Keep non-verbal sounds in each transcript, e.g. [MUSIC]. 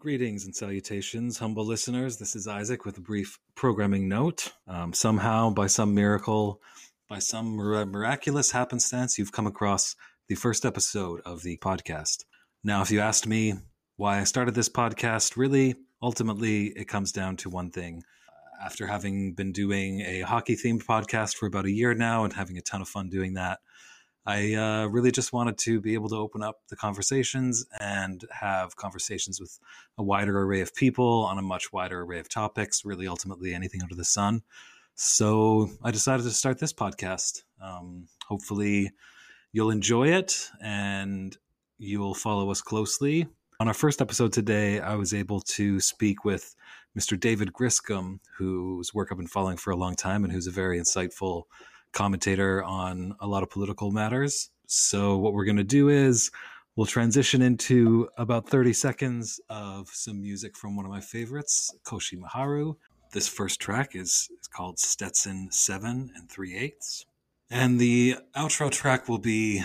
Greetings and salutations, humble listeners. This is Isaac with a brief programming note. Um, somehow, by some miracle, by some miraculous happenstance, you've come across the first episode of the podcast. Now, if you asked me why I started this podcast, really, ultimately, it comes down to one thing. After having been doing a hockey themed podcast for about a year now and having a ton of fun doing that, I uh, really just wanted to be able to open up the conversations and have conversations with a wider array of people on a much wider array of topics, really, ultimately, anything under the sun. So I decided to start this podcast. Um, hopefully, you'll enjoy it and you'll follow us closely. On our first episode today, I was able to speak with Mr. David Griscom, whose work I've been following for a long time and who's a very insightful commentator on a lot of political matters. So, what we're going to do is we'll transition into about 30 seconds of some music from one of my favorites, Koshi Maharu. This first track is, is called Stetson 7 and 3 eighths. And the outro track will be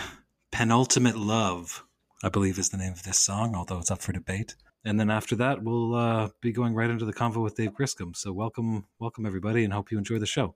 Penultimate Love, I believe is the name of this song, although it's up for debate. And then after that, we'll uh, be going right into the convo with Dave Griscom. So welcome, welcome everybody, and hope you enjoy the show.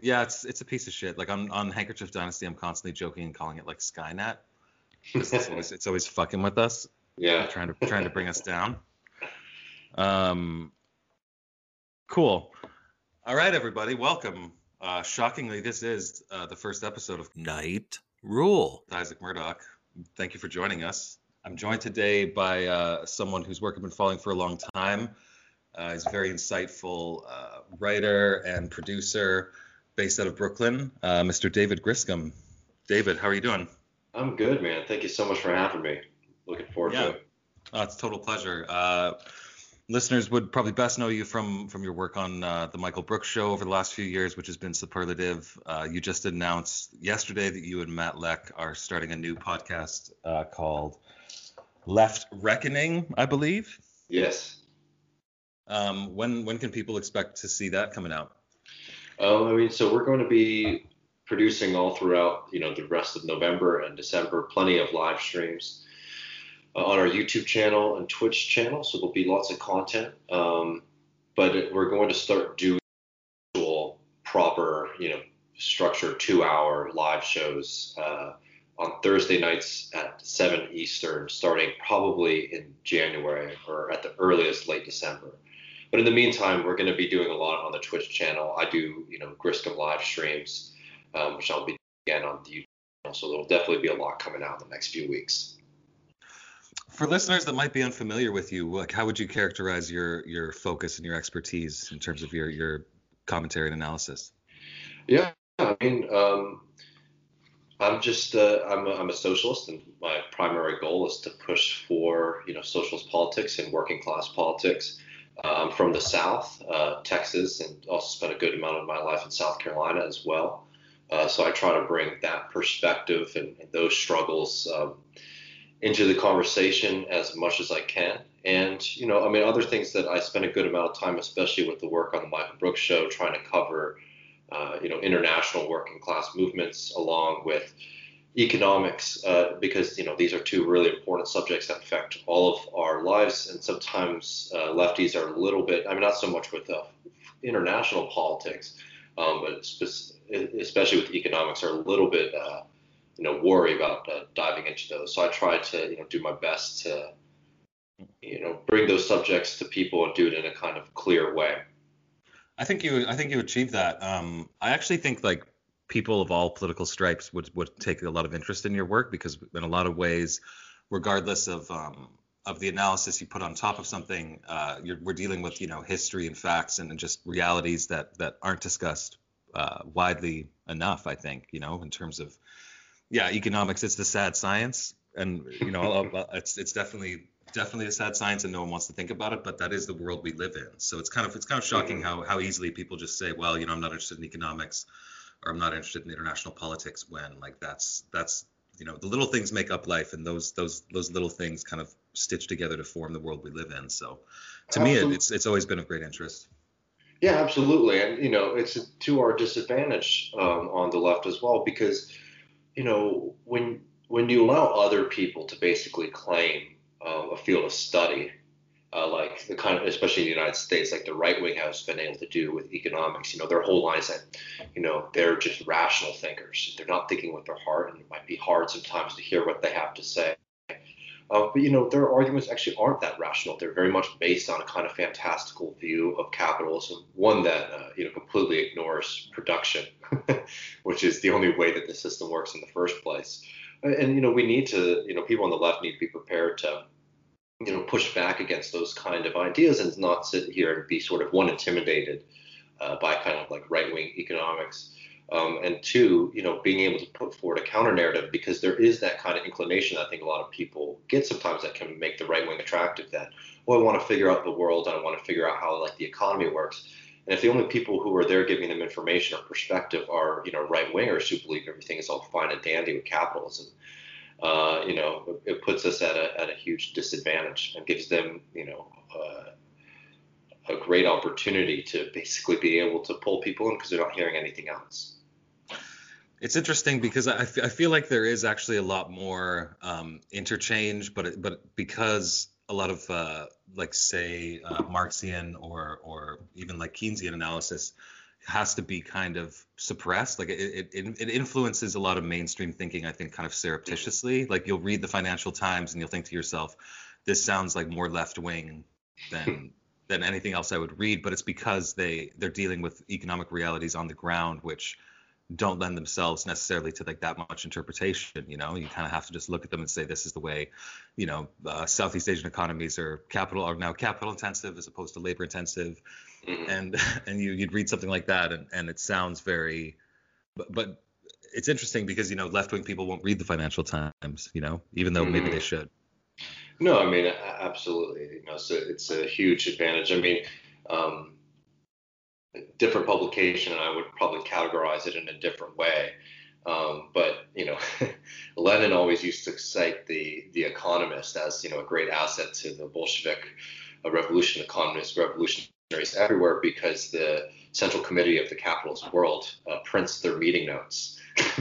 Yeah, it's it's a piece of shit. Like on on Handkerchief Dynasty, I'm constantly joking and calling it like Skynet. It's always, it's always fucking with us. [LAUGHS] Yeah. Trying to trying to bring us down. Um. Cool. All right, everybody, welcome. Uh, shockingly, this is uh, the first episode of Night Rule. Isaac Murdoch. Thank you for joining us. I'm joined today by uh, someone whose work I've been following for a long time. Uh, he's a very insightful uh, writer and producer based out of Brooklyn, uh, Mr. David Griscom. David, how are you doing? I'm good, man. Thank you so much for having me. Looking forward yeah. to it. Oh, it's a total pleasure. Uh, listeners would probably best know you from from your work on uh, the Michael Brooks Show over the last few years, which has been superlative. Uh, you just announced yesterday that you and Matt Lech are starting a new podcast uh, called Left Reckoning, I believe. Yes. Um, when when can people expect to see that coming out? Um, I mean, so we're going to be producing all throughout, you know, the rest of November and December, plenty of live streams uh, on our YouTube channel and Twitch channel. So there'll be lots of content. Um, but it, we're going to start doing actual proper, you know, structured two-hour live shows uh, on Thursday nights at 7 Eastern, starting probably in January or at the earliest late December. But in the meantime, we're going to be doing a lot on the Twitch channel. I do, you know, Griscom live streams, um, which I'll be again on the YouTube channel. So there'll definitely be a lot coming out in the next few weeks. For listeners that might be unfamiliar with you, like how would you characterize your your focus and your expertise in terms of your your commentary and analysis? Yeah, I mean, um, I'm just uh, I'm, a, I'm a socialist, and my primary goal is to push for you know socialist politics and working class politics. I'm from the South, uh, Texas, and also spent a good amount of my life in South Carolina as well. Uh, so I try to bring that perspective and, and those struggles um, into the conversation as much as I can. And, you know, I mean, other things that I spend a good amount of time, especially with the work on the Michael Brooks show, trying to cover, uh, you know, international working class movements along with economics uh, because you know these are two really important subjects that affect all of our lives and sometimes uh, lefties are a little bit i mean not so much with uh, international politics um, but spe- especially with economics are a little bit uh, you know worry about uh, diving into those so i try to you know do my best to you know bring those subjects to people and do it in a kind of clear way I think you I think you achieved that. Um, I actually think like people of all political stripes would would take a lot of interest in your work because in a lot of ways, regardless of um, of the analysis you put on top of something, uh, we're dealing with you know history and facts and just realities that that aren't discussed uh, widely enough. I think you know in terms of yeah, economics. It's the sad science, and you know it's it's definitely definitely a sad science, and no one wants to think about it. But that is the world we live in. So it's kind of it's kind of shocking mm-hmm. how how easily people just say, well, you know, I'm not interested in economics, or I'm not interested in international politics. When like that's that's you know the little things make up life, and those those those little things kind of stitch together to form the world we live in. So to Absolutely. me, it's it's always been of great interest. Yeah, absolutely, and you know it's to our disadvantage um, on the left as well because you know when when you allow other people to basically claim uh, a field of study, uh, like the kind of, especially in the United States, like the right wing has been able to do with economics. You know, their whole line is that, you know, they're just rational thinkers. They're not thinking with their heart, and it might be hard sometimes to hear what they have to say. Uh, but you know, their arguments actually aren't that rational. They're very much based on a kind of fantastical view of capitalism, one that uh, you know completely ignores production, [LAUGHS] which is the only way that the system works in the first place. And you know, we need to, you know, people on the left need to be prepared to, you know, push back against those kind of ideas and not sit here and be sort of one intimidated uh, by kind of like right wing economics um, and two, you know, being able to put forward a counter narrative because there is that kind of inclination I think a lot of people get sometimes that can make the right wing attractive. That well, I want to figure out the world and I want to figure out how like the economy works. And if the only people who are there giving them information or perspective are you know right wingers who believe everything is all fine and dandy with capitalism, uh, you know, it, puts us at a at a huge disadvantage and gives them you know. Uh, a great opportunity to basically be able to pull people in because they're not hearing anything else. It's interesting because I, f- I feel like there is actually a lot more um, interchange, but but because a lot of uh, like say uh, Marxian or or even like Keynesian analysis has to be kind of suppressed. Like it, it, it influences a lot of mainstream thinking, I think, kind of surreptitiously. Like you'll read the Financial Times and you'll think to yourself, this sounds like more left wing than than anything else I would read. But it's because they they're dealing with economic realities on the ground, which don't lend themselves necessarily to like that much interpretation. You know, you kind of have to just look at them and say this is the way, you know, uh, Southeast Asian economies are capital are now capital intensive as opposed to labor intensive, mm-hmm. and [LAUGHS] and you you'd read something like that and and it sounds very, but but it's interesting because you know left wing people won't read the Financial Times, you know, even though mm-hmm. maybe they should. No, I mean absolutely. You know, so it's a huge advantage. I mean. Um, different publication, and I would probably categorize it in a different way. Um, but you know, [LAUGHS] Lenin always used to cite the the Economist as you know a great asset to the Bolshevik revolution, economists, everywhere, because the Central Committee of the capitalist world uh, prints their meeting notes. [LAUGHS]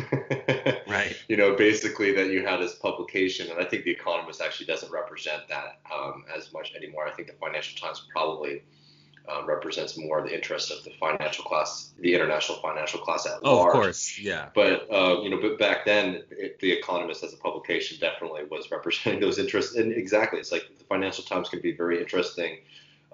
right. You know, basically that you had this publication, and I think the Economist actually doesn't represent that um, as much anymore. I think the Financial Times probably um, represents more the interest of the financial class, the international financial class at oh, large. of course, yeah. But uh, you know, but back then, it, the Economist as a publication definitely was representing [LAUGHS] those interests. And exactly, it's like the Financial Times can be very interesting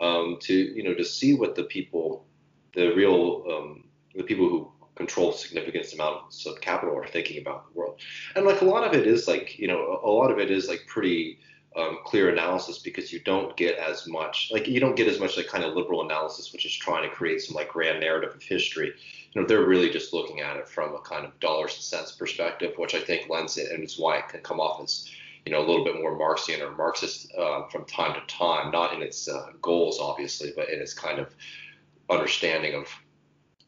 um, to you know to see what the people, the real um, the people who control significant amounts of capital are thinking about the world. And like a lot of it is like you know a lot of it is like pretty um, clear analysis because you don't get as much like you don't get as much like kind of liberal analysis which is trying to create some like grand narrative of history you know they're really just looking at it from a kind of dollars and cents perspective which i think lends it and it's why it can come off as you know a little bit more marxian or marxist uh, from time to time not in its uh, goals obviously but in its kind of understanding of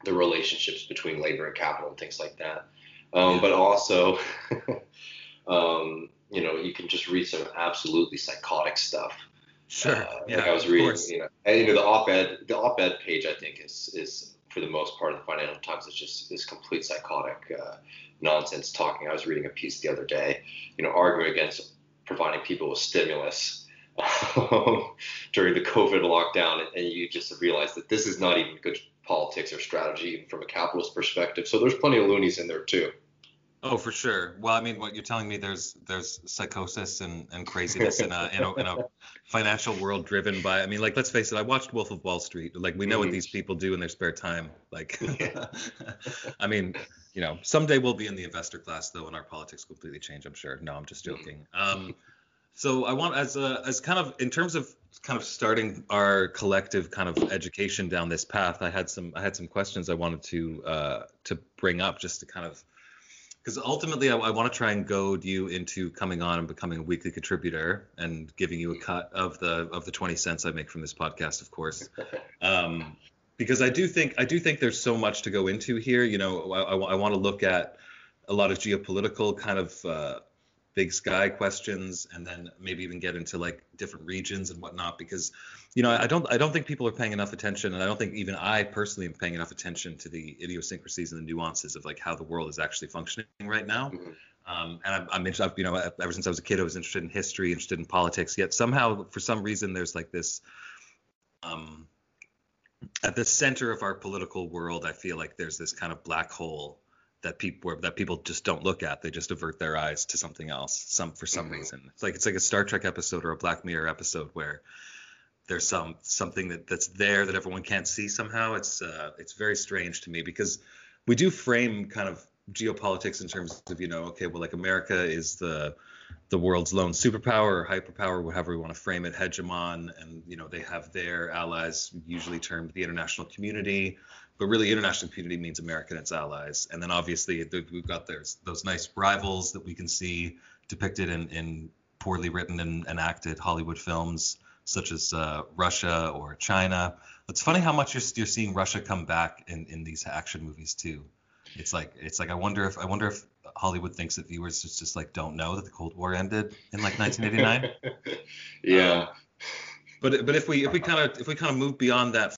the relationships between labor and capital and things like that um, but also [LAUGHS] um, you know, you can just read some absolutely psychotic stuff. Sure. Uh, yeah, like I was reading, you know, and you know, the op-ed, the op-ed page, I think, is is for the most part the Financial Times is just this complete psychotic uh, nonsense talking. I was reading a piece the other day, you know, arguing against providing people with stimulus [LAUGHS] during the COVID lockdown, and you just realize that this is not even good politics or strategy even from a capitalist perspective. So there's plenty of loonies in there too. Oh, for sure. Well, I mean, what you're telling me there's there's psychosis and, and craziness in a, in a in a financial world driven by. I mean, like let's face it. I watched Wolf of Wall Street. Like we know mm-hmm. what these people do in their spare time. Like, [LAUGHS] [LAUGHS] I mean, you know, someday we'll be in the investor class though, and our politics completely change. I'm sure. No, I'm just joking. Um, So I want as a as kind of in terms of kind of starting our collective kind of education down this path, I had some I had some questions I wanted to uh, to bring up just to kind of because ultimately I, I want to try and goad you into coming on and becoming a weekly contributor and giving you a cut of the of the 20 cents I make from this podcast, of course. Um, because I do think I do think there's so much to go into here. You know, I, I, I want to look at a lot of geopolitical kind of uh, big sky questions and then maybe even get into like different regions and whatnot because you know I don't I don't think people are paying enough attention and I don't think even I personally am paying enough attention to the idiosyncrasies and the nuances of like how the world is actually functioning right now. Mm-hmm. Um, and I'm, I'm interested, you know, ever since I was a kid, I was interested in history, interested in politics. Yet somehow, for some reason, there's like this, um, at the center of our political world, I feel like there's this kind of black hole that people that people just don't look at. They just avert their eyes to something else, some for some mm-hmm. reason. It's like it's like a Star Trek episode or a Black Mirror episode where there's some something that that's there that everyone can't see somehow. It's uh, it's very strange to me because we do frame kind of geopolitics in terms of you know okay well like America is the the world's lone superpower or hyperpower, whatever we want to frame it, hegemon, and you know they have their allies, usually termed the international community but really international community means America and its allies. And then obviously we've got those those nice rivals that we can see depicted in, in poorly written and, and acted Hollywood films such as uh, Russia or China. It's funny how much you're, you're seeing Russia come back in, in these action movies too. It's like it's like I wonder if I wonder if Hollywood thinks that viewers just, just like don't know that the Cold War ended in like 1989. [LAUGHS] yeah. Um, but but if we if we kind of if we kind of move beyond that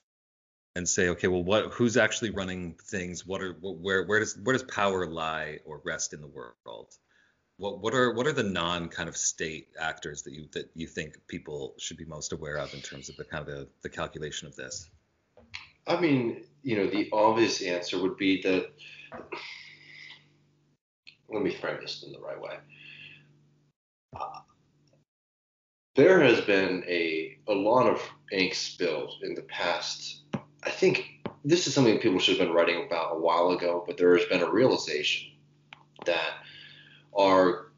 and say, okay, well, what who's actually running things? What are where where does where does power lie or rest in the world? What what are what are the non kind of state actors that you that you think people should be most aware of in terms of the kind of the, the calculation of this? I mean, you know, the obvious answer would be that. Let me frame this in the right way. Uh, there has been a a lot of ink spilled in the past I think this is something people should have been writing about a while ago, but there has been a realization that our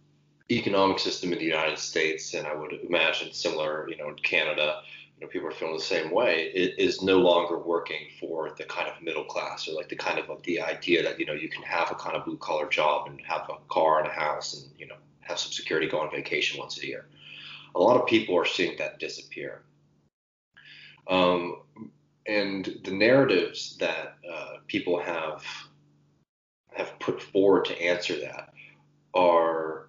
economic system in the United States, and I would imagine similar, you know, in Canada, you know, people are feeling the same way. It is no longer working for the kind of middle class or like the kind of the idea that you know you can have a kind of blue collar job and have a car and a house and you know have some security, go on vacation once a year. A lot of people are seeing that disappear. Um, and the narratives that uh, people have have put forward to answer that are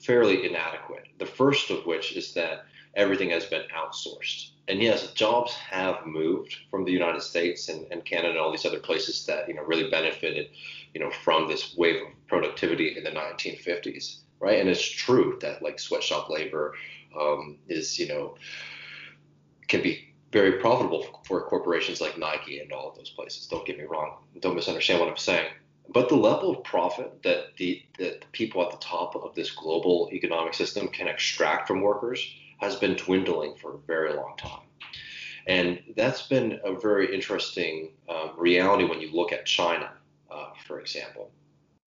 fairly inadequate. The first of which is that everything has been outsourced. And yes, jobs have moved from the United States and, and Canada and all these other places that you know really benefited, you know, from this wave of productivity in the 1950s, right? And it's true that like sweatshop labor um, is you know can be very profitable for corporations like Nike and all of those places. Don't get me wrong. Don't misunderstand what I'm saying. But the level of profit that the, that the people at the top of this global economic system can extract from workers has been dwindling for a very long time. And that's been a very interesting um, reality when you look at China, uh, for example,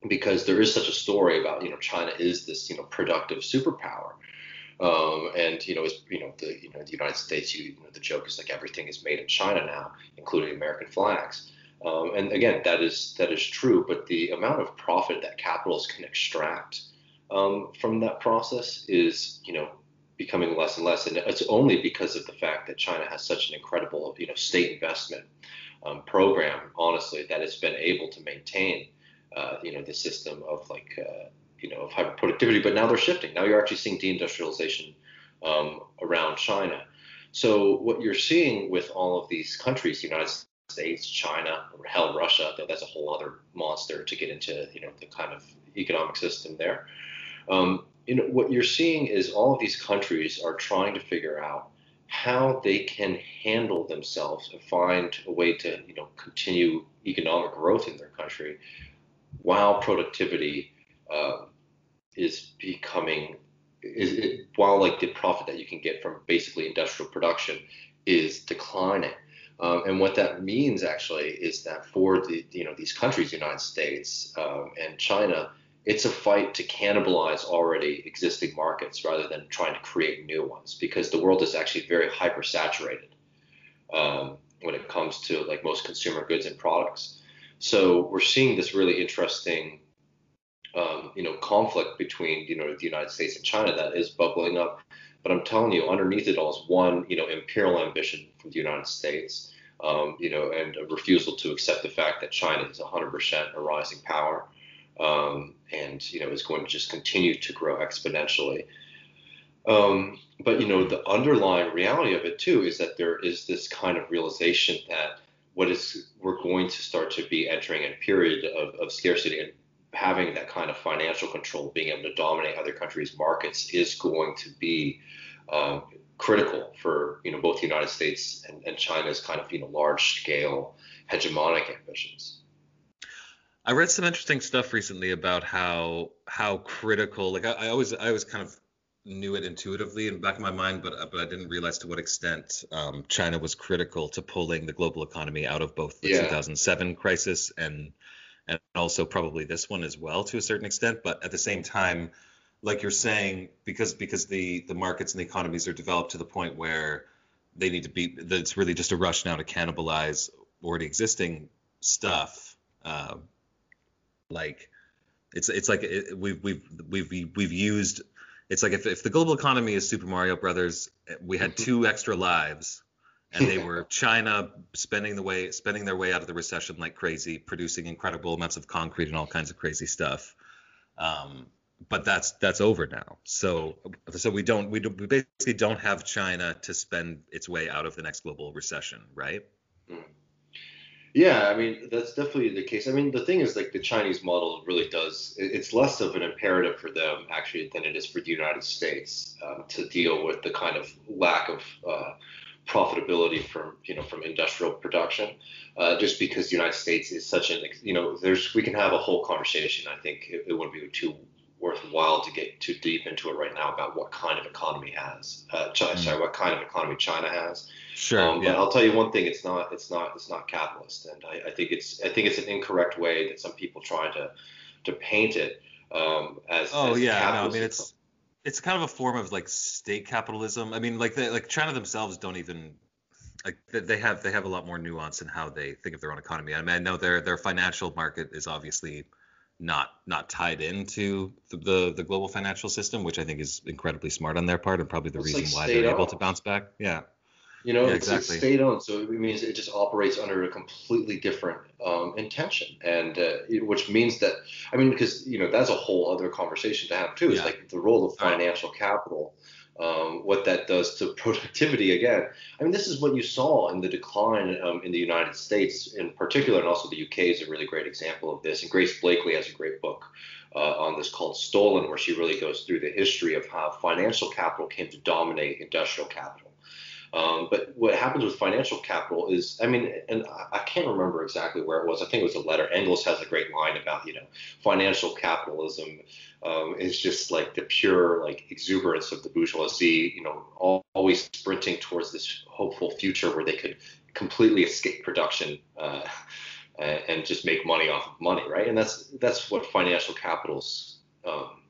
because there is such a story about, you know, China is this, you know, productive superpower um, and you know, it's, you know, the you know the United States, you, you know, the joke is like everything is made in China now, including American flags. Um, and again, that is that is true. But the amount of profit that capitalists can extract um, from that process is, you know, becoming less and less. And it's only because of the fact that China has such an incredible, you know, state investment um, program, honestly, that it's been able to maintain, uh, you know, the system of like uh, you know of high productivity, but now they're shifting. Now you're actually seeing deindustrialization um, around China. So what you're seeing with all of these countries, the United States, China, or hell, Russia, though that's a whole other monster to get into, you know, the kind of economic system there. Um, you know, what you're seeing is all of these countries are trying to figure out how they can handle themselves and find a way to, you know, continue economic growth in their country while productivity um, is becoming is it, while like the profit that you can get from basically industrial production is declining. Um, and what that means actually is that for the you know these countries, the United States um, and China, it's a fight to cannibalize already existing markets rather than trying to create new ones because the world is actually very hypersaturated um, when it comes to like most consumer goods and products. So we're seeing this really interesting, um, you know, conflict between you know the United States and China that is bubbling up. But I'm telling you, underneath it all is one, you know, imperial ambition from the United States, um, you know, and a refusal to accept the fact that China is 100% a rising power um, and you know is going to just continue to grow exponentially. Um, but you know the underlying reality of it too is that there is this kind of realization that what is we're going to start to be entering a period of, of scarcity and having that kind of financial control, being able to dominate other countries' markets, is going to be um, critical for you know both the United States and, and China's kind of you know large scale hegemonic ambitions. I read some interesting stuff recently about how how critical. Like I, I always I always kind of knew it intuitively in the back of my mind, but but I didn't realize to what extent um, China was critical to pulling the global economy out of both the yeah. 2007 crisis and and also probably this one as well to a certain extent. But at the same time, like you're saying, because because the the markets and the economies are developed to the point where they need to be, that it's really just a rush now to cannibalize already existing stuff. Uh, like it's it's like it, we've we've we've we've used it's like if, if the global economy is Super Mario Brothers, we had two extra lives, and they were China spending the way spending their way out of the recession like crazy, producing incredible amounts of concrete and all kinds of crazy stuff. Um, but that's that's over now. So so we don't we, don't, we basically don't have China to spend its way out of the next global recession, right? Mm. Yeah, I mean that's definitely the case. I mean the thing is like the Chinese model really does. It's less of an imperative for them actually than it is for the United States um, to deal with the kind of lack of uh, profitability from you know from industrial production. Uh, just because the United States is such an you know there's we can have a whole conversation. I think it, it wouldn't be too worthwhile to get too deep into it right now about what kind of economy has uh, China, mm. sorry what kind of economy China has Sure. Um, but I'll tell you one thing: it's not, it's not, it's not capitalist, and I, I, think it's, I think it's an incorrect way that some people try to, to paint it um, as. Oh as yeah, no, I mean it's, it's kind of a form of like state capitalism. I mean, like they, like China themselves don't even like they have they have a lot more nuance in how they think of their own economy. I mean, I know their their financial market is obviously not not tied into the, the, the global financial system, which I think is incredibly smart on their part and probably the it's reason like why they're able to bounce back. Yeah. You know, yeah, it's, exactly. it's state owned, so it means it just operates under a completely different um, intention, and uh, which means that I mean, because you know that's a whole other conversation to have too. Is yeah. like the role of financial right. capital, um, what that does to productivity. Again, I mean, this is what you saw in the decline um, in the United States, in particular, and also the UK is a really great example of this. And Grace Blakeley has a great book uh, on this called Stolen, where she really goes through the history of how financial capital came to dominate industrial capital. Um, but what happens with financial capital is, I mean, and I can't remember exactly where it was. I think it was a letter. Engels has a great line about, you know, financial capitalism um, is just like the pure like exuberance of the bourgeoisie, you know, always sprinting towards this hopeful future where they could completely escape production uh, [LAUGHS] and just make money off of money, right? And that's that's what financial capitals um,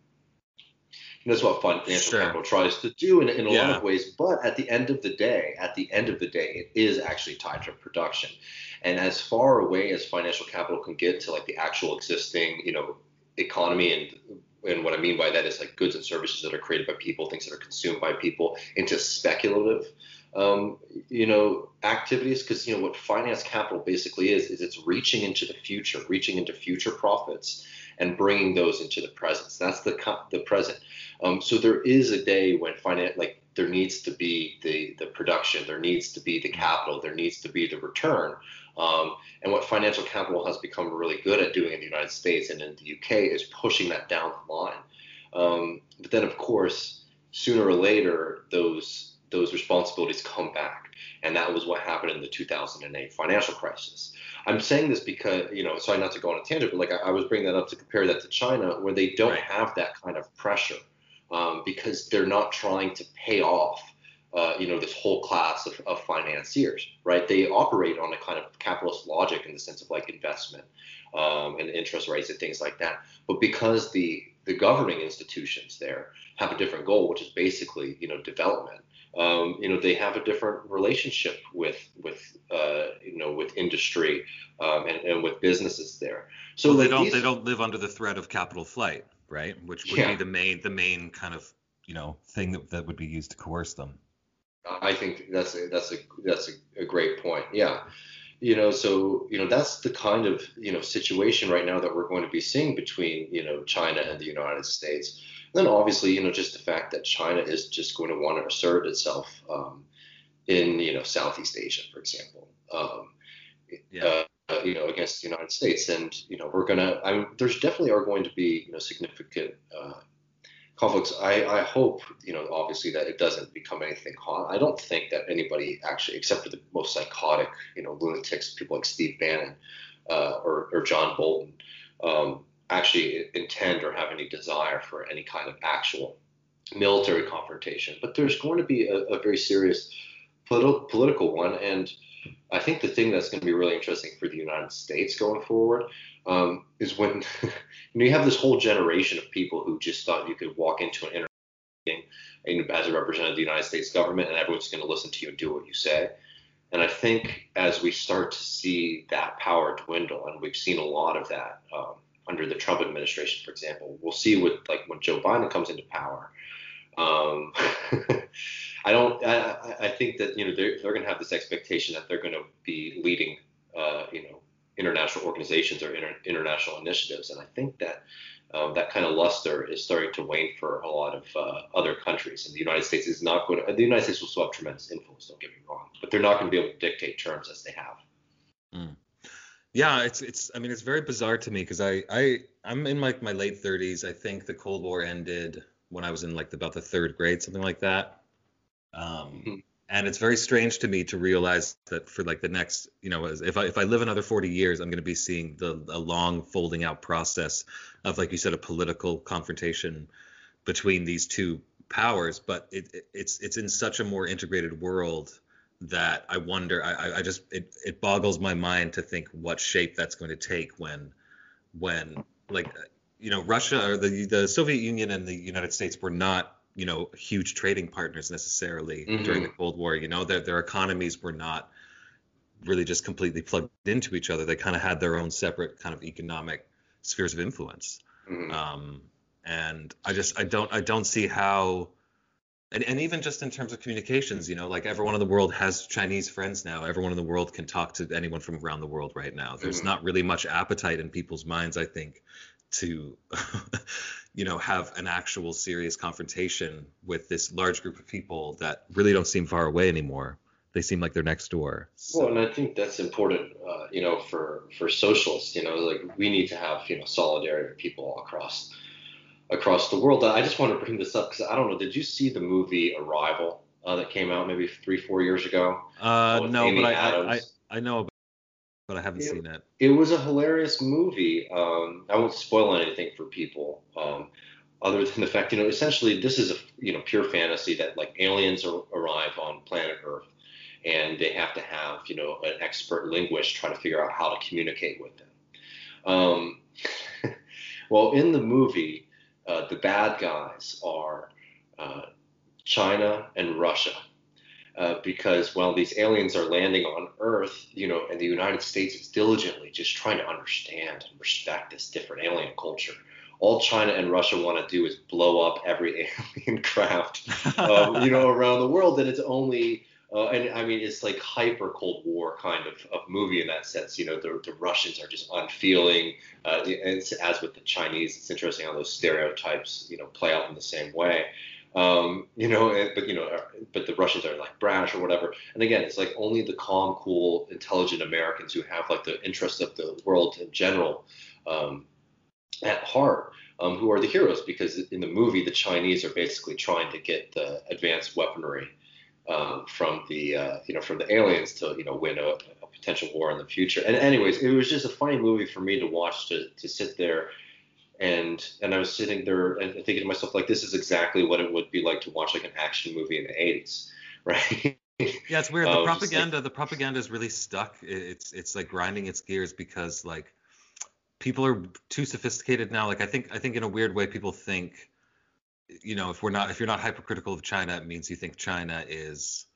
and that's what financial sure. capital tries to do in, in a yeah. lot of ways. But at the end of the day, at the end of the day, it is actually tied to production. And as far away as financial capital can get to like the actual existing, you know, economy and and what I mean by that is like goods and services that are created by people, things that are consumed by people, into speculative, um, you know, activities. Because you know what finance capital basically is is it's reaching into the future, reaching into future profits, and bringing those into the present. So that's the the present. Um, so there is a day when finance, like there needs to be the the production, there needs to be the capital, there needs to be the return. Um, and what financial capital has become really good at doing in the United States and in the UK is pushing that down the line. Um, but then, of course, sooner or later, those those responsibilities come back, and that was what happened in the 2008 financial crisis. I'm saying this because, you know, sorry not to go on a tangent, but like I, I was bringing that up to compare that to China, where they don't right. have that kind of pressure um, because they're not trying to pay off uh, you know, this whole class of, of financiers, right? They operate on a kind of capitalist logic in the sense of like investment um, and interest rates and things like that. But because the the governing institutions there have a different goal, which is basically, you know, development. Um, you know, they have a different relationship with with uh, you know with industry um, and, and with businesses there. So well, they don't these, they don't live under the threat of capital flight, right? Which would yeah. be the main the main kind of you know thing that, that would be used to coerce them. I think that's a, that's a that's a, a great point. Yeah, you know, so you know that's the kind of you know situation right now that we're going to be seeing between you know China and the United States. And then obviously, you know, just the fact that China is just going to want to assert itself um, in you know Southeast Asia, for example. Um, yeah. Uh, you know, against the United States, and you know, we're gonna. I mean, there's definitely are going to be you know significant uh, conflicts. I, I hope, you know, obviously that it doesn't become anything hot. I don't think that anybody actually, except for the most psychotic, you know, lunatics, people like Steve Bannon uh, or, or John Bolton, um, actually intend or have any desire for any kind of actual military confrontation. But there's going to be a, a very serious politi- political one. And I think the thing that's going to be really interesting for the United States going forward um, is when [LAUGHS] you, know, you have this whole generation of people who just thought you could walk into an interview meeting as a representative of the United States government and everyone's going to listen to you and do what you say. And I think as we start to see that power dwindle, and we've seen a lot of that um, under the Trump administration, for example, we'll see with like when Joe Biden comes into power. Um, [LAUGHS] I don't. I, I think that you know they're, they're going to have this expectation that they're going to be leading, uh, you know, international organizations or inter- international initiatives. And I think that um, that kind of luster is starting to wane for a lot of uh, other countries. And the United States is not going to, the United States will still have tremendous influence, don't get me wrong, but they're not going to be able to dictate terms as they have. Mm. Yeah, it's it's. I mean, it's very bizarre to me because I I I'm in like my, my late 30s. I think the Cold War ended when I was in like about the third grade, something like that. Um, mm-hmm and it's very strange to me to realize that for like the next you know if i if i live another 40 years i'm going to be seeing the a long folding out process of like you said a political confrontation between these two powers. But it, it it's it's in such a more integrated world that i wonder i i just it, it boggles my mind to think what shape that's going to take when when like you know russia or the the soviet union and the united states were not you know huge trading partners necessarily mm-hmm. during the Cold War. You know, their their economies were not really just completely plugged into each other. They kind of had their own separate kind of economic spheres of influence. Mm-hmm. Um, and I just I don't I don't see how. And, and even just in terms of communications, you know, like everyone in the world has Chinese friends now. Everyone in the world can talk to anyone from around the world right now. There's mm-hmm. not really much appetite in people's minds, I think, to [LAUGHS] you know have an actual serious confrontation with this large group of people that really don't seem far away anymore. They seem like they're next door. So. well and i think that's important uh, you know for for socialists you know like we need to have you know solidarity with people across across the world. I just want to bring this up because i don't know did you see the movie arrival uh, that came out maybe three four years ago? Uh, no Amy but I, I, I know but I haven't it, seen it. It was a hilarious movie. Um, I won't spoil anything for people, um, other than the fact, you know, essentially this is a you know pure fantasy that like aliens arrive on planet Earth, and they have to have you know an expert linguist try to figure out how to communicate with them. Um, [LAUGHS] well, in the movie, uh, the bad guys are uh, China and Russia uh, because while these aliens are landing on Earth, you know, and the United States is diligently just trying to understand and respect this different alien culture. All China and Russia want to do is blow up every [LAUGHS] alien craft, um, you know, around the world. And it's only, uh, and I mean, it's like hyper Cold War kind of, of movie in that sense. You know, the, the Russians are just unfeeling, uh, and as with the Chinese, it's interesting how those stereotypes, you know, play out in the same way. Um, you know, but you know, uh, but the Russians are like brash or whatever. And again, it's like only the calm, cool, intelligent Americans who have like the interests of the world in general um, at heart, um, who are the heroes. Because in the movie, the Chinese are basically trying to get the advanced weaponry um, from the uh, you know from the aliens to you know win a, a potential war in the future. And anyways, it was just a funny movie for me to watch to to sit there and and I was sitting there and thinking to myself like this is exactly what it would be like to watch like an action movie in the 80s [LAUGHS] right? yeah, it's weird. The um, propaganda, like, the propaganda is really stuck. It's it's like grinding its gears because like people are too sophisticated now. Like I think I think in a weird way people think, you know, if we're not if you're not hypercritical of China, it means you think China is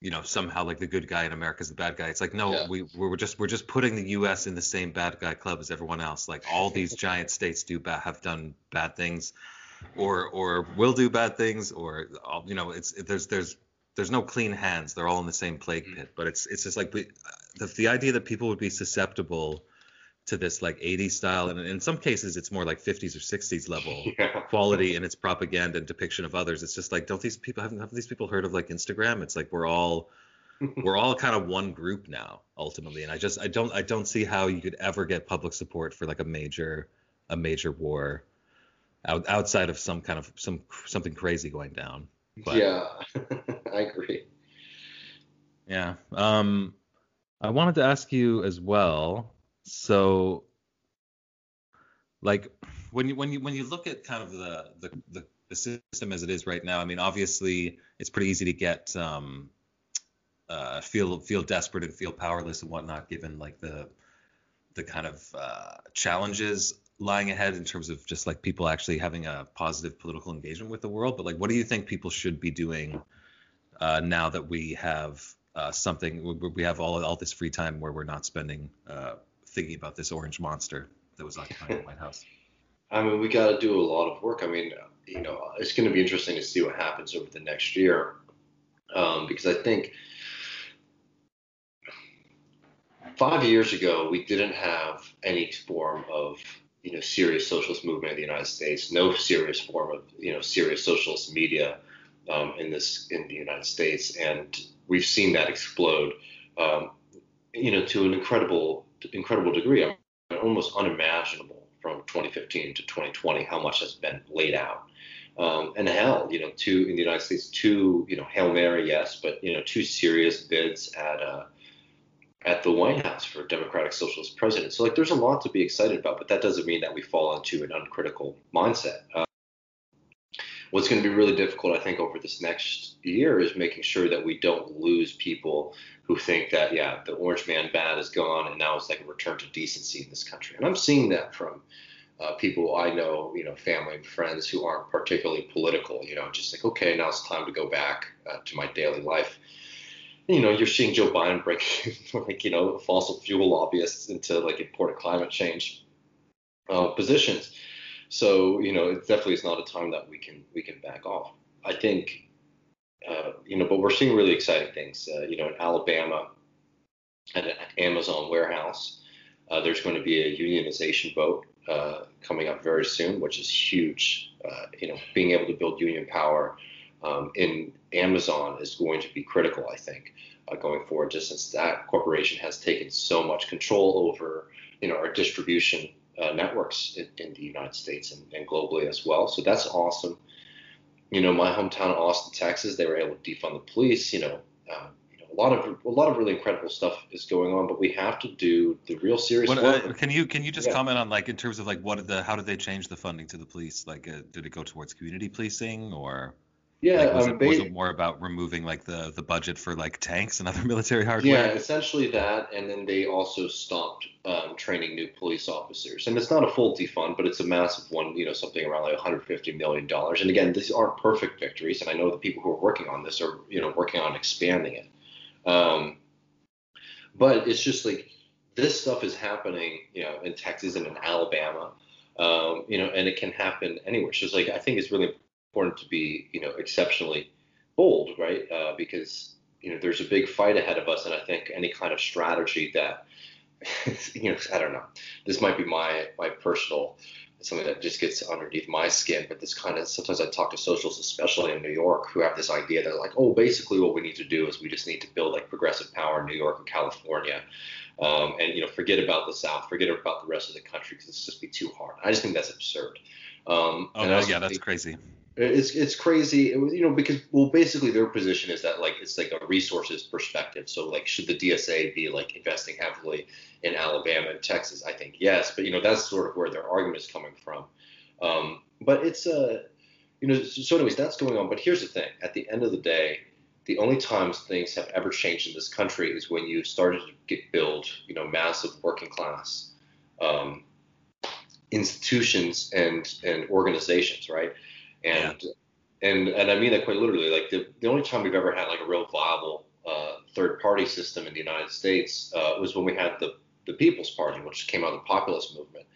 you know somehow like the good guy in America is the bad guy. It's like no, yeah. we we're just we're just putting the U.S. in the same bad guy club as everyone else. Like all these [LAUGHS] giant states do bad, have done bad things, or or will do bad things, or you know it's there's there's there's no clean hands. They're all in the same plague mm-hmm. pit. But it's it's just like the the idea that people would be susceptible to this like 80s style and in some cases it's more like 50s or 60s level [LAUGHS] yeah. quality in its propaganda and depiction of others. It's just like don't these people haven't have these people heard of like instagram? It's like we're all [LAUGHS] we're all kind of one group now ultimately and i just i don't i don't see how you could ever get public support for like a major a major war out, outside of some kind of some something crazy going down but, yeah. [LAUGHS] I agree. Yeah um i wanted to ask you as well so like when you when you when you look at kind of the the, the, system as it is right now, I mean, obviously it's pretty easy to get um, uh, feel feel desperate and feel powerless and whatnot, given like the the kind of uh, challenges lying ahead in terms of just like people actually having a positive political engagement with the world. But like, what do you think people should be doing uh, now that we have uh, something we have all all this free time where we're not spending uh, thinking about this orange monster that was occupying the White House? I mean, we got to do a lot of work. I mean, you know, it's going to be interesting to see what happens over the next year um, because I think five years ago we didn't have any form of you know serious socialist movement in the United States, no serious form of you know serious socialist media um, in this in the United States, and we've seen that explode. Um, you know, to an incredible incredible degree. Almost unimaginable from 2015 to 2020 how much has been laid out. Um, and hell, you know, two in the United States, two, you know, hail mary, yes, but you know, two serious bids at uh, at the White House for Democratic Socialist president. So like, there's a lot to be excited about, but that doesn't mean that we fall into an uncritical mindset. Uh, what's going to be really difficult, I think, over this next year is making sure that we don't lose people who think that, yeah, the orange man bad is gone and now it's like a return to decency in this country. And I'm seeing that from uh, people I know, you know, family and friends who aren't particularly political, you know, just like, okay, now it's time to go back uh, to my daily life. You know, you're seeing Joe Biden [LAUGHS] break, like, you know, fossil fuel lobbyists into like important climate change uh, positions. So you know, it definitely is not a time that we can we can back off. I think, uh, you know, but we're seeing really exciting things. Uh, you know, in Alabama, at an Amazon warehouse, uh, there's going to be a unionization vote uh, coming up very soon, which is huge. Uh, you know, being able to build union power um, in Amazon is going to be critical, I think, uh, going forward. Just since that corporation has taken so much control over, you know, our distribution uh, networks in, in, the United States and, and, globally as well. So that's awesome. You know, my hometown, Austin, Texas, they were able to defund the police. You know, uh, you know, a lot of a lot of really incredible stuff is going on, but we have to do the real serious what, work. Uh, can you can you just yeah. comment on like in terms of like what the how did they change the funding to the police? Like, uh, did it go towards community policing or? Yeah, like, was, um, it, was, it, more about removing like the the budget for like tanks and other [LAUGHS] military hardware? Yeah, essentially that, and then they also stopped um, training new police officers. And it's not a full defund, but it's a massive one. You know, something around like 150 million dollars. And again, these aren't perfect victories, and I know the people who are working on this are you know working on expanding it. Um, but it's just like this stuff is happening, you know, in Texas and in Alabama. Um, you know, and it can happen anywhere. So it's like I think it's really important to be, you know, exceptionally bold, right? Uh, because you know there's a big fight ahead of us, and I think any kind of strategy that, [LAUGHS] you know, I don't know, this might be my my personal something that just gets underneath my skin, but this kind of sometimes I talk to socialists, especially in New York, who have this idea that like, oh, basically what we need to do is we just need to build like progressive power in New York and California. Um, and you know, forget about the South, forget about the rest of the country because it's just be too hard. I just think that's absurd. Um, oh no, yeah, that's think, crazy. It's it's crazy, you know, because well, basically their position is that like it's like a resources perspective. So like, should the DSA be like investing heavily in Alabama and Texas? I think yes, but you know that's sort of where their argument is coming from. Um, but it's a, uh, you know, so anyways, that's going on. But here's the thing: at the end of the day, the only times things have ever changed in this country is when you started to get build, you know, massive working class um, institutions and and organizations, right? And yeah. and and I mean that quite literally. Like the the only time we've ever had like a real viable uh, third party system in the United States uh, was when we had the the People's Party, which came out of the populist movement.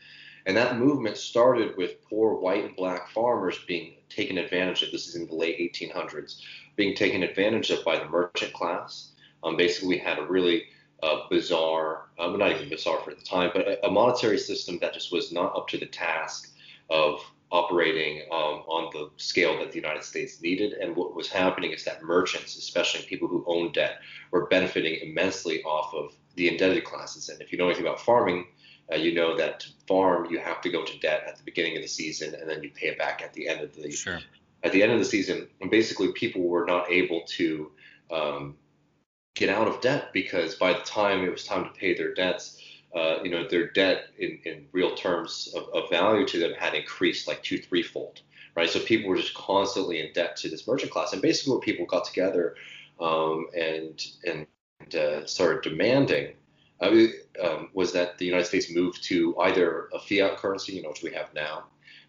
And that movement started with poor white and black farmers being taken advantage of. This is in the late 1800s, being taken advantage of by the merchant class. Um, basically, we had a really uh, bizarre, um, not even bizarre for the time, but a, a, monetary system that just was not up to the task of operating um, on the scale that the United States needed. And what was happening is that merchants, especially people who own debt, were benefiting immensely off of the indebted classes. And if you know anything about farming, uh, you know that to farm you have to go to debt at the beginning of the season and then you pay it back at the end of the sure. at the end of the season. And basically, people were not able to um, get out of debt because by the time it was time to pay their debts, uh, you know, their debt in, in real terms of, of value to them had increased like two, threefold, right? So people were just constantly in debt to this merchant class. And basically, what people got together um, and and uh, started demanding uh, um, was that the United States moved to either a fiat currency, you know, which we have now,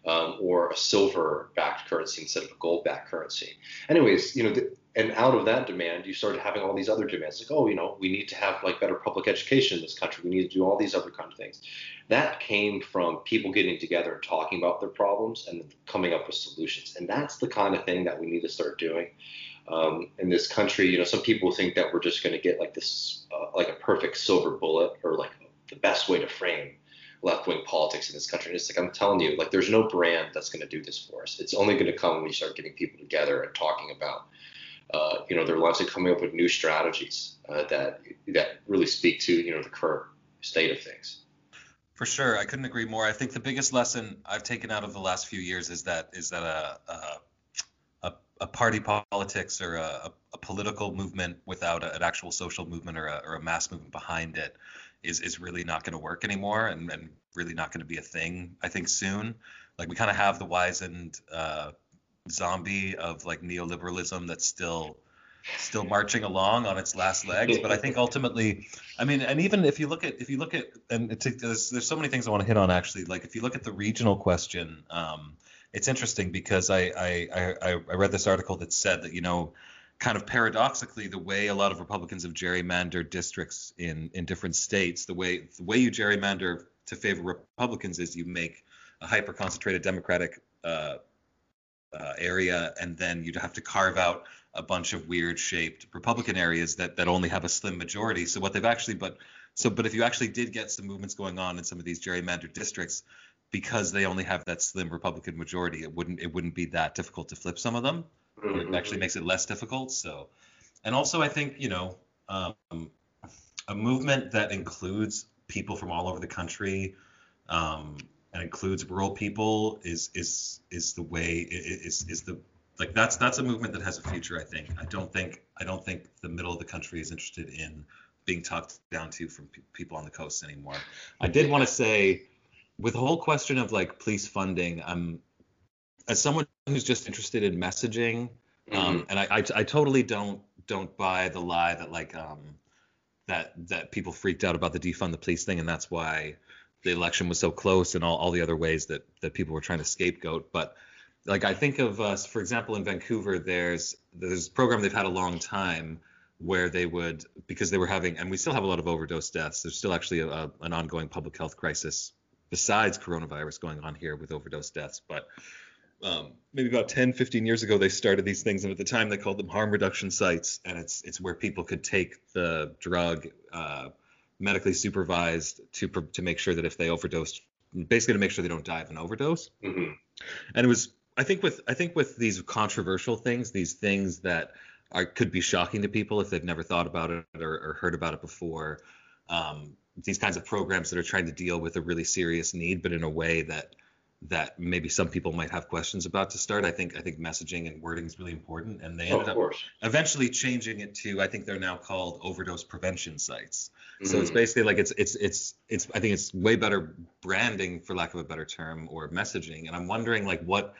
um, or a silver-backed currency instead of a gold-backed currency. Anyways, you know, the, and out of that demand, you started having all these other demands, like, oh, you know, we need to have like better public education in this country. We need to do all these other kind of things. That came from people getting together and talking about their problems and coming up with solutions. And that's the kind of thing that we need to start doing um, in this country. You know, some people think that we're just going to get like this, uh, like a perfect silver bullet or like the best way to frame left wing politics in this country. And it's like I'm telling you, like there's no brand that's going to do this for us. It's only going to come when we start getting people together and talking about, uh, you know, their lives and coming up with new strategies uh, that that really speak to you know the current state of things. For sure, I couldn't agree more. I think the biggest lesson I've taken out of the last few years is that is that a, a a party politics or a, a political movement without a, an actual social movement or a, or a mass movement behind it is is really not going to work anymore and, and really not going to be a thing I think soon. Like we kind of have the wizened uh, zombie of like neoliberalism that's still still marching along on its last legs. But I think ultimately, I mean, and even if you look at if you look at and there's there's so many things I want to hit on actually. Like if you look at the regional question. Um, it's interesting because I, I, I, I read this article that said that, you know, kind of paradoxically, the way a lot of Republicans have gerrymandered districts in, in different states, the way the way you gerrymander to favor Republicans is you make a hyper concentrated Democratic uh, uh, area, and then you'd have to carve out a bunch of weird shaped Republican areas that that only have a slim majority. So what they've actually, but so but if you actually did get some movements going on in some of these gerrymandered districts, because they only have that slim Republican majority, it wouldn't it wouldn't be that difficult to flip some of them. Mm-hmm. It actually makes it less difficult. So, and also I think you know um, a movement that includes people from all over the country um, and includes rural people is is is the way is is the like that's that's a movement that has a future. I think. I don't think I don't think the middle of the country is interested in being talked down to from pe- people on the coast anymore. I did want to say with the whole question of like police funding, I'm as someone who's just interested in messaging, um, mm-hmm. um, and I, I, I totally don't don't buy the lie that like um that that people freaked out about the defund the police thing, and that's why the election was so close, and all, all the other ways that that people were trying to scapegoat. But like I think of, uh, for example, in Vancouver, there's there's a program they've had a long time where they would because they were having and we still have a lot of overdose deaths. There's still actually a, a, an ongoing public health crisis besides coronavirus going on here with overdose deaths. But um, maybe about 10, 15 years ago, they started these things, and at the time they called them harm reduction sites, and it's it's where people could take the drug uh, medically supervised to to make sure that if they overdosed, basically to make sure they don't die of an overdose. Mm-hmm. And it was, I think, with I think with these controversial things, these things that are could be shocking to people if they've never thought about it or, or heard about it before. Um, these kinds of programs that are trying to deal with a really serious need, but in a way that that maybe some people might have questions about to start. I think I think messaging and wording is really important, and they ended up eventually changing it to I think they're now called overdose prevention sites. Mm-hmm. So it's mm. basically like it's it's it's it's I think it's way better branding for lack of a better term or messaging. And I'm wondering like what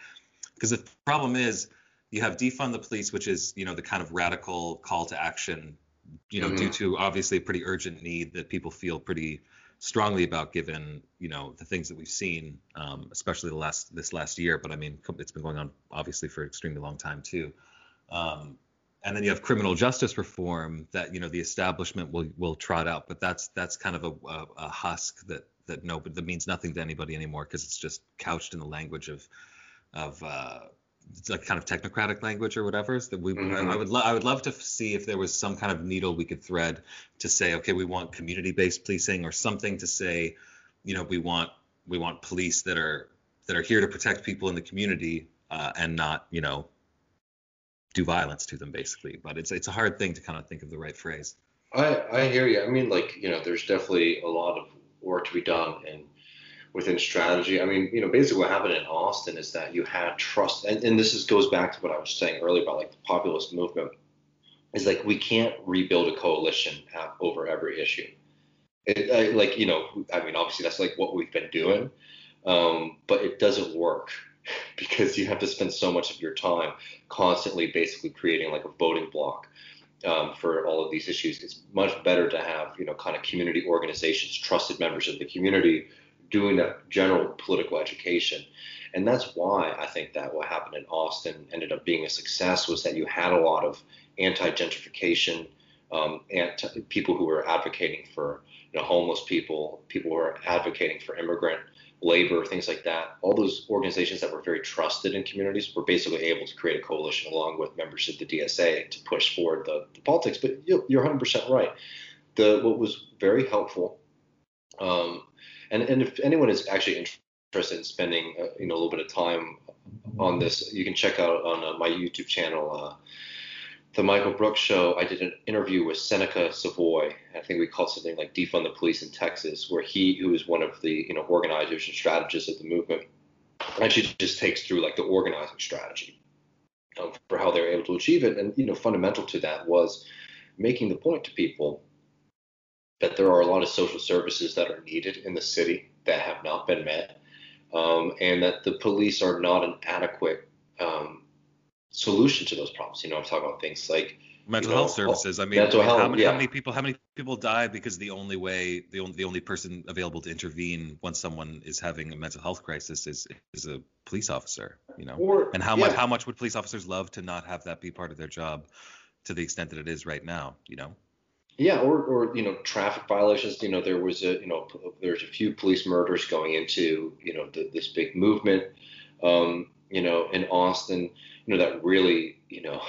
because the problem is you have defund the police, which is you know the kind of radical call to action, you know, mm-hmm. due to obviously a pretty urgent need that people feel pretty strongly about given you know the things that we've seen, um, especially the last this last year. But I mean, it's been going on obviously for an extremely long time too. Um, and then you have criminal justice reform that you know the establishment will will trot out, but that's that's kind of a, a, a husk that that no, that means nothing to anybody anymore because it's just couched in the language of of uh, like kind of technocratic language or whatever. So that we, mm-hmm. I would, lo- I would love to see if there was some kind of needle we could thread to say, okay, we want community-based policing or something to say, you know, we want, we want police that are, that are here to protect people in the community uh, and not, you know, do violence to them basically. But it's, it's a hard thing to kind of think of the right phrase. I, I hear you. I mean, like, you know, there's definitely a lot of work to be done and within strategy. I mean, you know, basically what happened in Austin is that you had trust, and, and this is goes back to what I was saying earlier about like the populist movement. Is like we can't rebuild a coalition over every issue. It, I, like you know, I mean, obviously that's like what we've been doing, um, but it doesn't work [LAUGHS] because you have to spend so much of your time constantly basically creating like a voting bloc um, for all of these issues. It's much better to have you know kind of community organizations, trusted members of the community doing that general political education. And that's why I think that what happened in Austin ended up being a success was that you had a lot of anti-gentrification, um, and people who were advocating for you know, homeless people, people who were advocating for immigrant labor, things like that. All those organizations that were very trusted in communities were basically able to create a coalition along with members of the DSA to push forward the, the politics. But you're 100% right. The what was very helpful um, and and if anyone is actually interested in spending uh, you know a little bit of time on this, you can check out on uh, my YouTube channel. Uh, the Michael Brooks Show, I did an interview with Seneca Savoy. I think we called something like "Defund the Police in Texas," where he, who is one of the you know organizers and strategists of the movement, actually just takes through like the organizing strategy um, for how they were able to achieve it. And you know, fundamental to that was making the point to people that there are a lot of social services that are needed in the city that have not been met, um, and that the police are not an adequate um, solution to those problems. You know, I'm talking about things like mental you know, health services. I mean, mental health, how, many, yeah. how many people how many people die because the only way the only the only person available to intervene once someone is having a mental health crisis is is a police officer. You know, or, and how yeah. much how much would police officers love to not have that be part of their job to the extent that it is right now? You know. Yeah, or, or you know traffic violations. You know there was a you know there's a few police murders going into you know the, this big movement. Um, you know in Austin, you know that really you know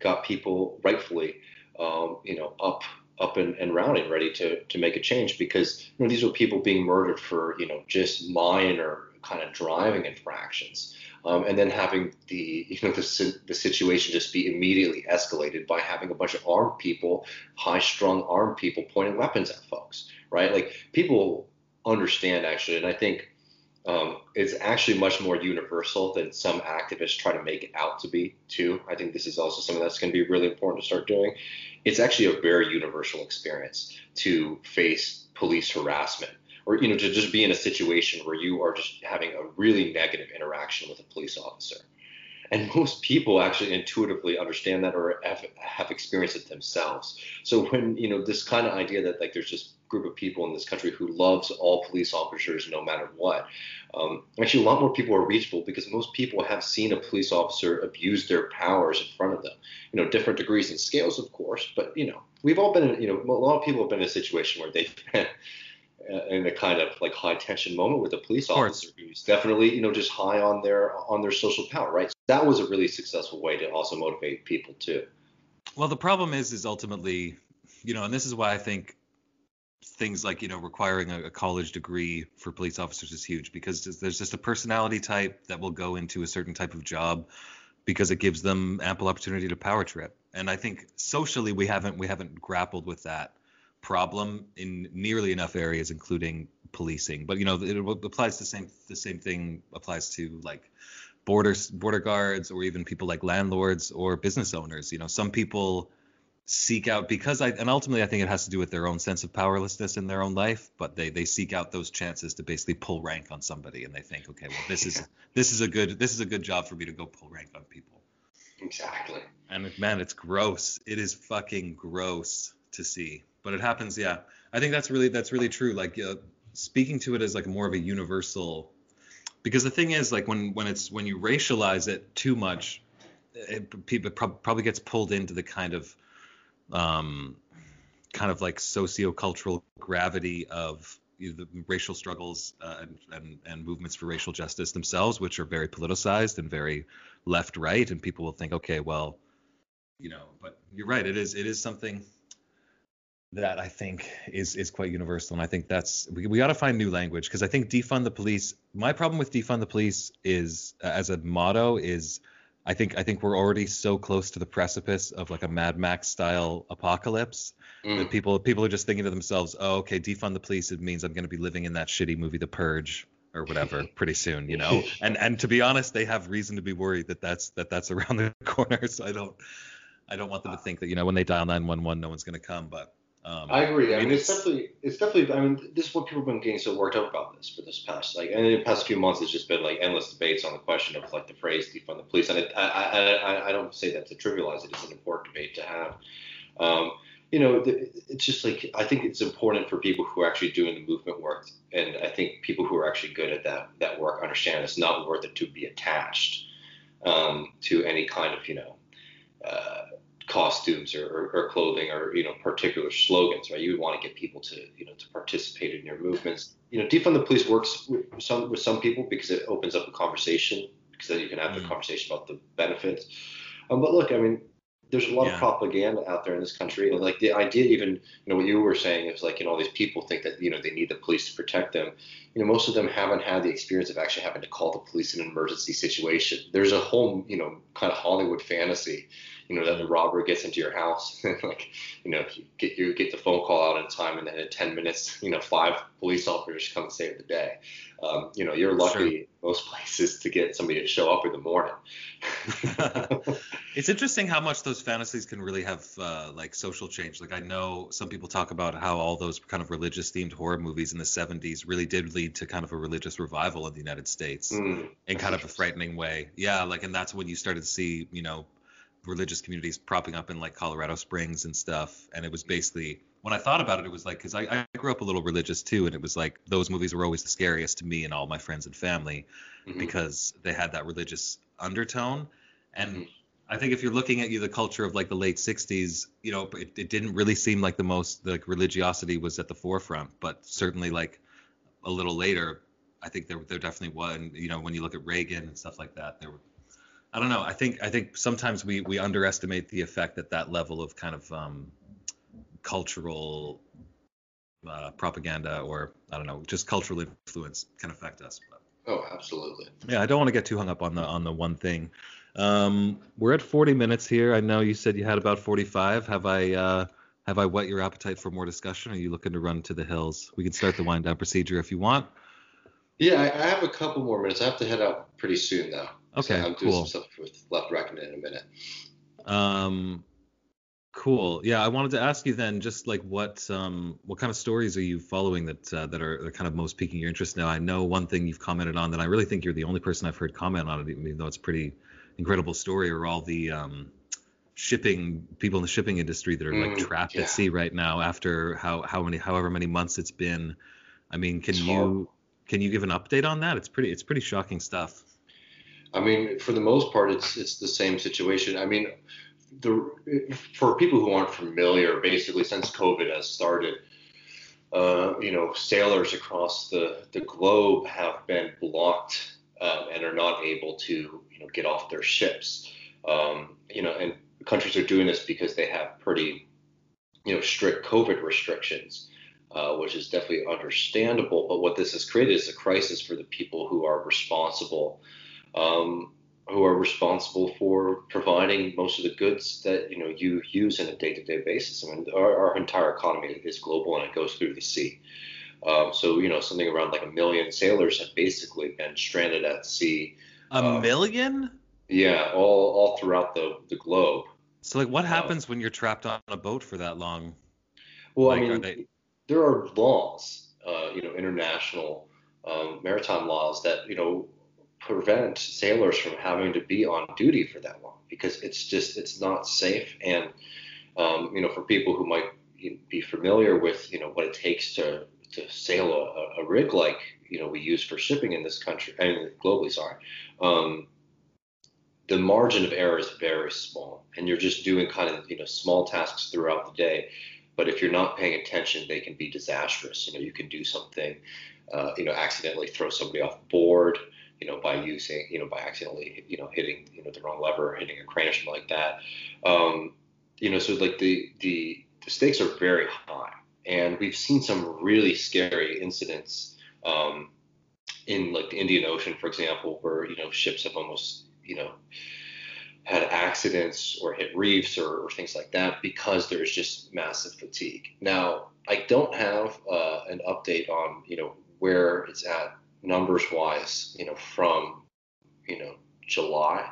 got people rightfully um, you know up up and, and rounding, ready to to make a change because you know these were people being murdered for you know just minor kind of driving infractions um, and then having the you know the, the situation just be immediately escalated by having a bunch of armed people, high-strung armed people pointing weapons at folks, right? Like people understand actually, and I think um, it's actually much more universal than some activists try to make it out to be too. I think this is also something that's going to be really important to start doing. It's actually a very universal experience to face police harassment or you know to just be in a situation where you are just having a really negative interaction with a police officer. And most people actually intuitively understand that or have, have experienced it themselves. So when you know this kind of idea that like there's just group of people in this country who loves all police officers no matter what um, actually a lot more people are reachable because most people have seen a police officer abuse their powers in front of them. You know different degrees and scales of course but you know we've all been you know a lot of people have been in a situation where they've [LAUGHS] been in a kind of like high tension moment with a police officer who's definitely you know just high on their on their social power right? So that was a really successful way to also motivate people too. Well the problem is is ultimately you know and this is why i think things like you know requiring a, a college degree for police officers is huge because there's just a personality type that will go into a certain type of job because it gives them ample opportunity to power trip. And i think socially we haven't we haven't grappled with that problem in nearly enough areas, including policing. But you know, it applies the same the same thing applies to like border border guards or even people like landlords or business owners. You know, some people seek out because I and ultimately I think it has to do with their own sense of powerlessness in their own life, but they they seek out those chances to basically pull rank on somebody and they think, okay, well this is [LAUGHS] this is a good this is a good job for me to go pull rank on people. Exactly. And man, it's gross. It is fucking gross to see. But it happens, yeah. I think that's really that's really true. Like uh, speaking to it as like more of a universal because the thing is like when when it's when you racialize it too much it, people probably gets pulled into the kind of um kind of like socio-cultural gravity of you know, the racial struggles uh, and, and, and movements for racial justice themselves, which are very politicized and very left right, and people will think, okay, well, you know, but you're right, it is it is something that I think is is quite universal, and I think that's we, we got to find new language because I think defund the police. My problem with defund the police is uh, as a motto is I think I think we're already so close to the precipice of like a Mad Max style apocalypse mm. that people people are just thinking to themselves, oh okay, defund the police. It means I'm going to be living in that shitty movie The Purge or whatever [LAUGHS] pretty soon, you know. and and to be honest, they have reason to be worried that that's that that's around the [LAUGHS] corner. So I don't I don't want them to think that you know when they dial 911, no one's going to come, but um, I agree. I mean, it's, it's, definitely, it's definitely. I mean, this is what people have been getting so worked up about this for this past, like, and in the past few months, it's just been like endless debates on the question of like the phrase defund the police, and it, I, I, I, I don't say that to trivialize it. It's an important debate to have. Um, you know, it's just like I think it's important for people who are actually doing the movement work, and I think people who are actually good at that that work understand it's not worth it to be attached um, to any kind of you know. Uh, costumes or, or, or, clothing or you know particular slogans right? You would want to get people to you know to participate in your movements. You know defund the police works with some with some people because it opens up a conversation because then you can have mm. the conversation about the benefits. Um, but look i mean there's a lot yeah. of propaganda out there in this country and like the idea even you know what you were saying is like you know all these people think that you know they need the police to protect them. You know most of them haven't had the experience of actually having to call the police in an emergency situation. There's a whole you know kind of hollywood fantasy you know that the robber gets into your house and [LAUGHS] like you know you get you get the phone call out in time and then in 10 minutes you know five police officers come and save the day. Um, you know you're lucky sure. most [LAUGHS] places to get somebody to show up in the morning. [LAUGHS] It's interesting how much those fantasies can really have uh, like social change. Like i know some people talk about how all those kind of religious themed horror movies in the 70s really did lead to kind of a religious revival in the united states mm, in kind of a frightening way. Yeah like and that's when you started to see you know religious communities propping up in like Colorado Springs and stuff. And it was basically when I thought about it, it was like because I, I grew up a little religious too, and it was like those movies were always the scariest to me and all my friends and family mm-hmm. because they had that religious undertone. And mm-hmm. I think if you're looking at you the culture of like the late '60s, you know, it, it didn't really seem like the most like religiosity was at the forefront, but certainly like a little later, I think there there definitely was. And, you know, when you look at Reagan and stuff like that, there were I don't know. I think I think sometimes we we underestimate the effect that that level of kind of um, cultural uh, propaganda or I don't know, just cultural influence can affect us. But, oh, absolutely. Yeah, I don't want to get too hung up on the on the one thing. Um, we're at 40 minutes here. I know you said you had about 45. Have I uh, have I whet your appetite for more discussion? Or are you looking to run to the hills? We can start the wind down procedure if you want. Yeah, I, I have a couple more minutes. I have to head out pretty soon though. Okay, so I'm cool. doing some stuff with Left Reckoning in a minute. Um, cool. Yeah, I wanted to ask you then, just like what um what kind of stories are you following that uh, that are, are kind of most piquing your interest now? I know one thing you've commented on that I really think you're the only person I've heard comment on it, even though it's a pretty incredible story, are all the um shipping people in the shipping industry that are like mm, trapped yeah. at sea right now after how how many however many months it's been. I mean, can it's you hard. can you give an update on that? It's pretty it's pretty shocking stuff. I mean, for the most part, it's it's the same situation. I mean, the for people who aren't familiar, basically since COVID has started, uh, you know, sailors across the the globe have been blocked um, and are not able to you know get off their ships. Um, you know, and countries are doing this because they have pretty you know strict COVID restrictions. Uh, which is definitely understandable. But what this has created is a crisis for the people who are responsible um, who are responsible for providing most of the goods that you know you use on a day-to-day basis. I mean, our, our entire economy is global and it goes through the sea. Um, so you know, something around like a million sailors have basically been stranded at sea. A um, million? Yeah, all all throughout the the globe. So like, what uh, happens when you're trapped on a boat for that long? Well, like, I mean, they... there are laws, uh, you know, international um, maritime laws that you know prevent sailors from having to be on duty for that long because it's just it's not safe. And um, you know for people who might be familiar with you know what it takes to to sail a, a rig like you know we use for shipping in this country I mean globally sorry um, the margin of error is very small. And you're just doing kind of you know small tasks throughout the day. But if you're not paying attention they can be disastrous. You know you can do something uh, you know accidentally throw somebody off board you know by using you know by accidentally you know hitting you know the wrong lever or hitting a crane or something like that um, you know so like the the the stakes are very high and we've seen some really scary incidents um, in like the Indian Ocean, for example, where you know ships have almost you know had accidents or hit reefs or, or things like that because there's just massive fatigue. Now, I don't have uh, an update on you know where it's at numbers wise, you know, from you know July.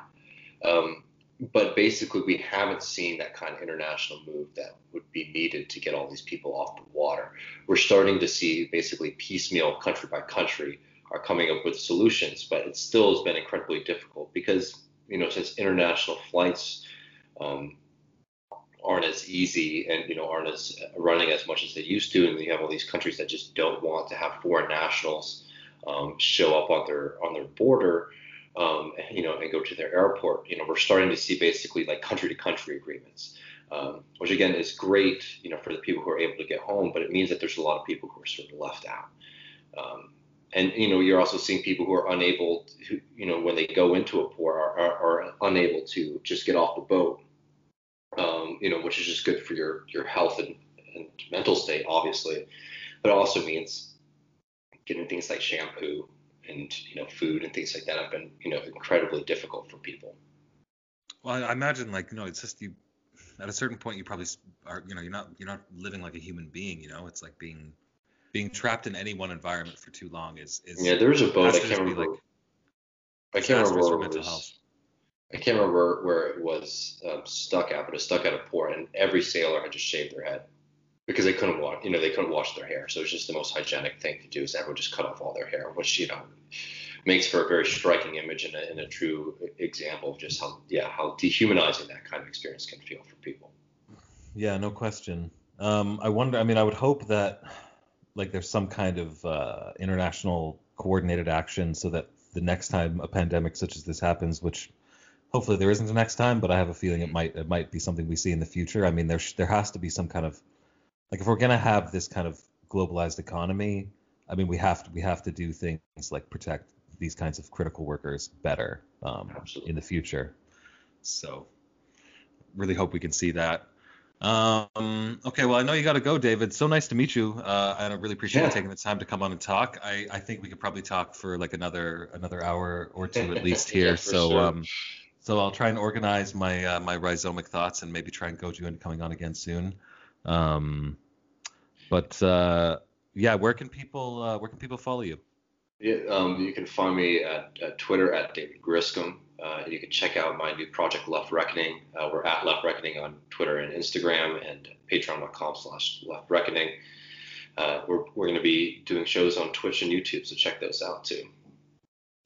Um, but basically, we haven't seen that kind of international move that would be needed to get all these people off the water. We're starting to see basically piecemeal, country by country, are coming up with solutions, but it still has been incredibly difficult because you know since international flights um, aren't as easy and you know aren't as running as much as they used to, and you have all these countries that just don't want to have foreign nationals um, show up on their on their border um, you know, and go to their airport. You know, we're starting to see basically like country to country agreements, um, which again is great, you know, for the people who are able to get home, but it means that there's a lot of people who are sort of left out. Um, and you know, you're also seeing people who are unable, to, you know, when they go into a port, are, are, are unable to just get off the boat. Um, you know, which is just good for your your health and, and mental state, obviously, but it also means getting things like shampoo and you know food and things like that have been you know incredibly difficult for people. Well, I imagine like you know it's just you at a certain point you probably are you know you're not you're not living like a human being you know it's like being being trapped in any one environment for too long is is yeah there's a boat I can't remember like, I can't remember where it was, health. I can't remember where it was um, stuck at but it stuck at a port and every sailor had just shaved their head because they couldn't wash, you know, they couldn't wash their hair. So it's just the most hygienic thing to do is everyone just cut off all their hair, which you know makes for a very striking image and a, and a true example of just how yeah how dehumanizing that kind of experience can feel for people. Yeah, no question. Um, I wonder. I mean, I would hope that like there's some kind of uh, international coordinated action so that the next time a pandemic such as this happens, which hopefully there isn't the next time, but I have a feeling it might it might be something we see in the future. I mean, there there has to be some kind of like if we're gonna have this kind of globalized economy, I mean we have to we have to do things like protect these kinds of critical workers better um, in the future. So really hope we can see that. Um, okay, well, I know you got to go, David. So nice to meet you. Uh, I really appreciate yeah. you taking the time to come on and talk. I, I think we could probably talk for like another another hour or two at least [LAUGHS] here. yeah, so sure. um, so I'll try and organize my uh, my rhizomic thoughts and maybe try and goad you into coming on again soon. Um, but uh, yeah, where can people uh, where can people follow you? Yeah, um, you can find me at, at Twitter at David Griscom. Uh, you can check out my new project Left Reckoning. Uh, we're at Left Reckoning on Twitter and Instagram, and Patreon.com/slash Left Reckoning. Uh, we're we're going to be doing shows on Twitch and YouTube, so check those out too.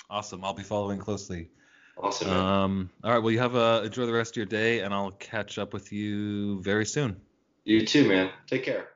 Awesome. I'll be following closely. Awesome. Um, all right. Well, you have a enjoy the rest of your day, and I'll catch up with you very soon. You too, man. Take care.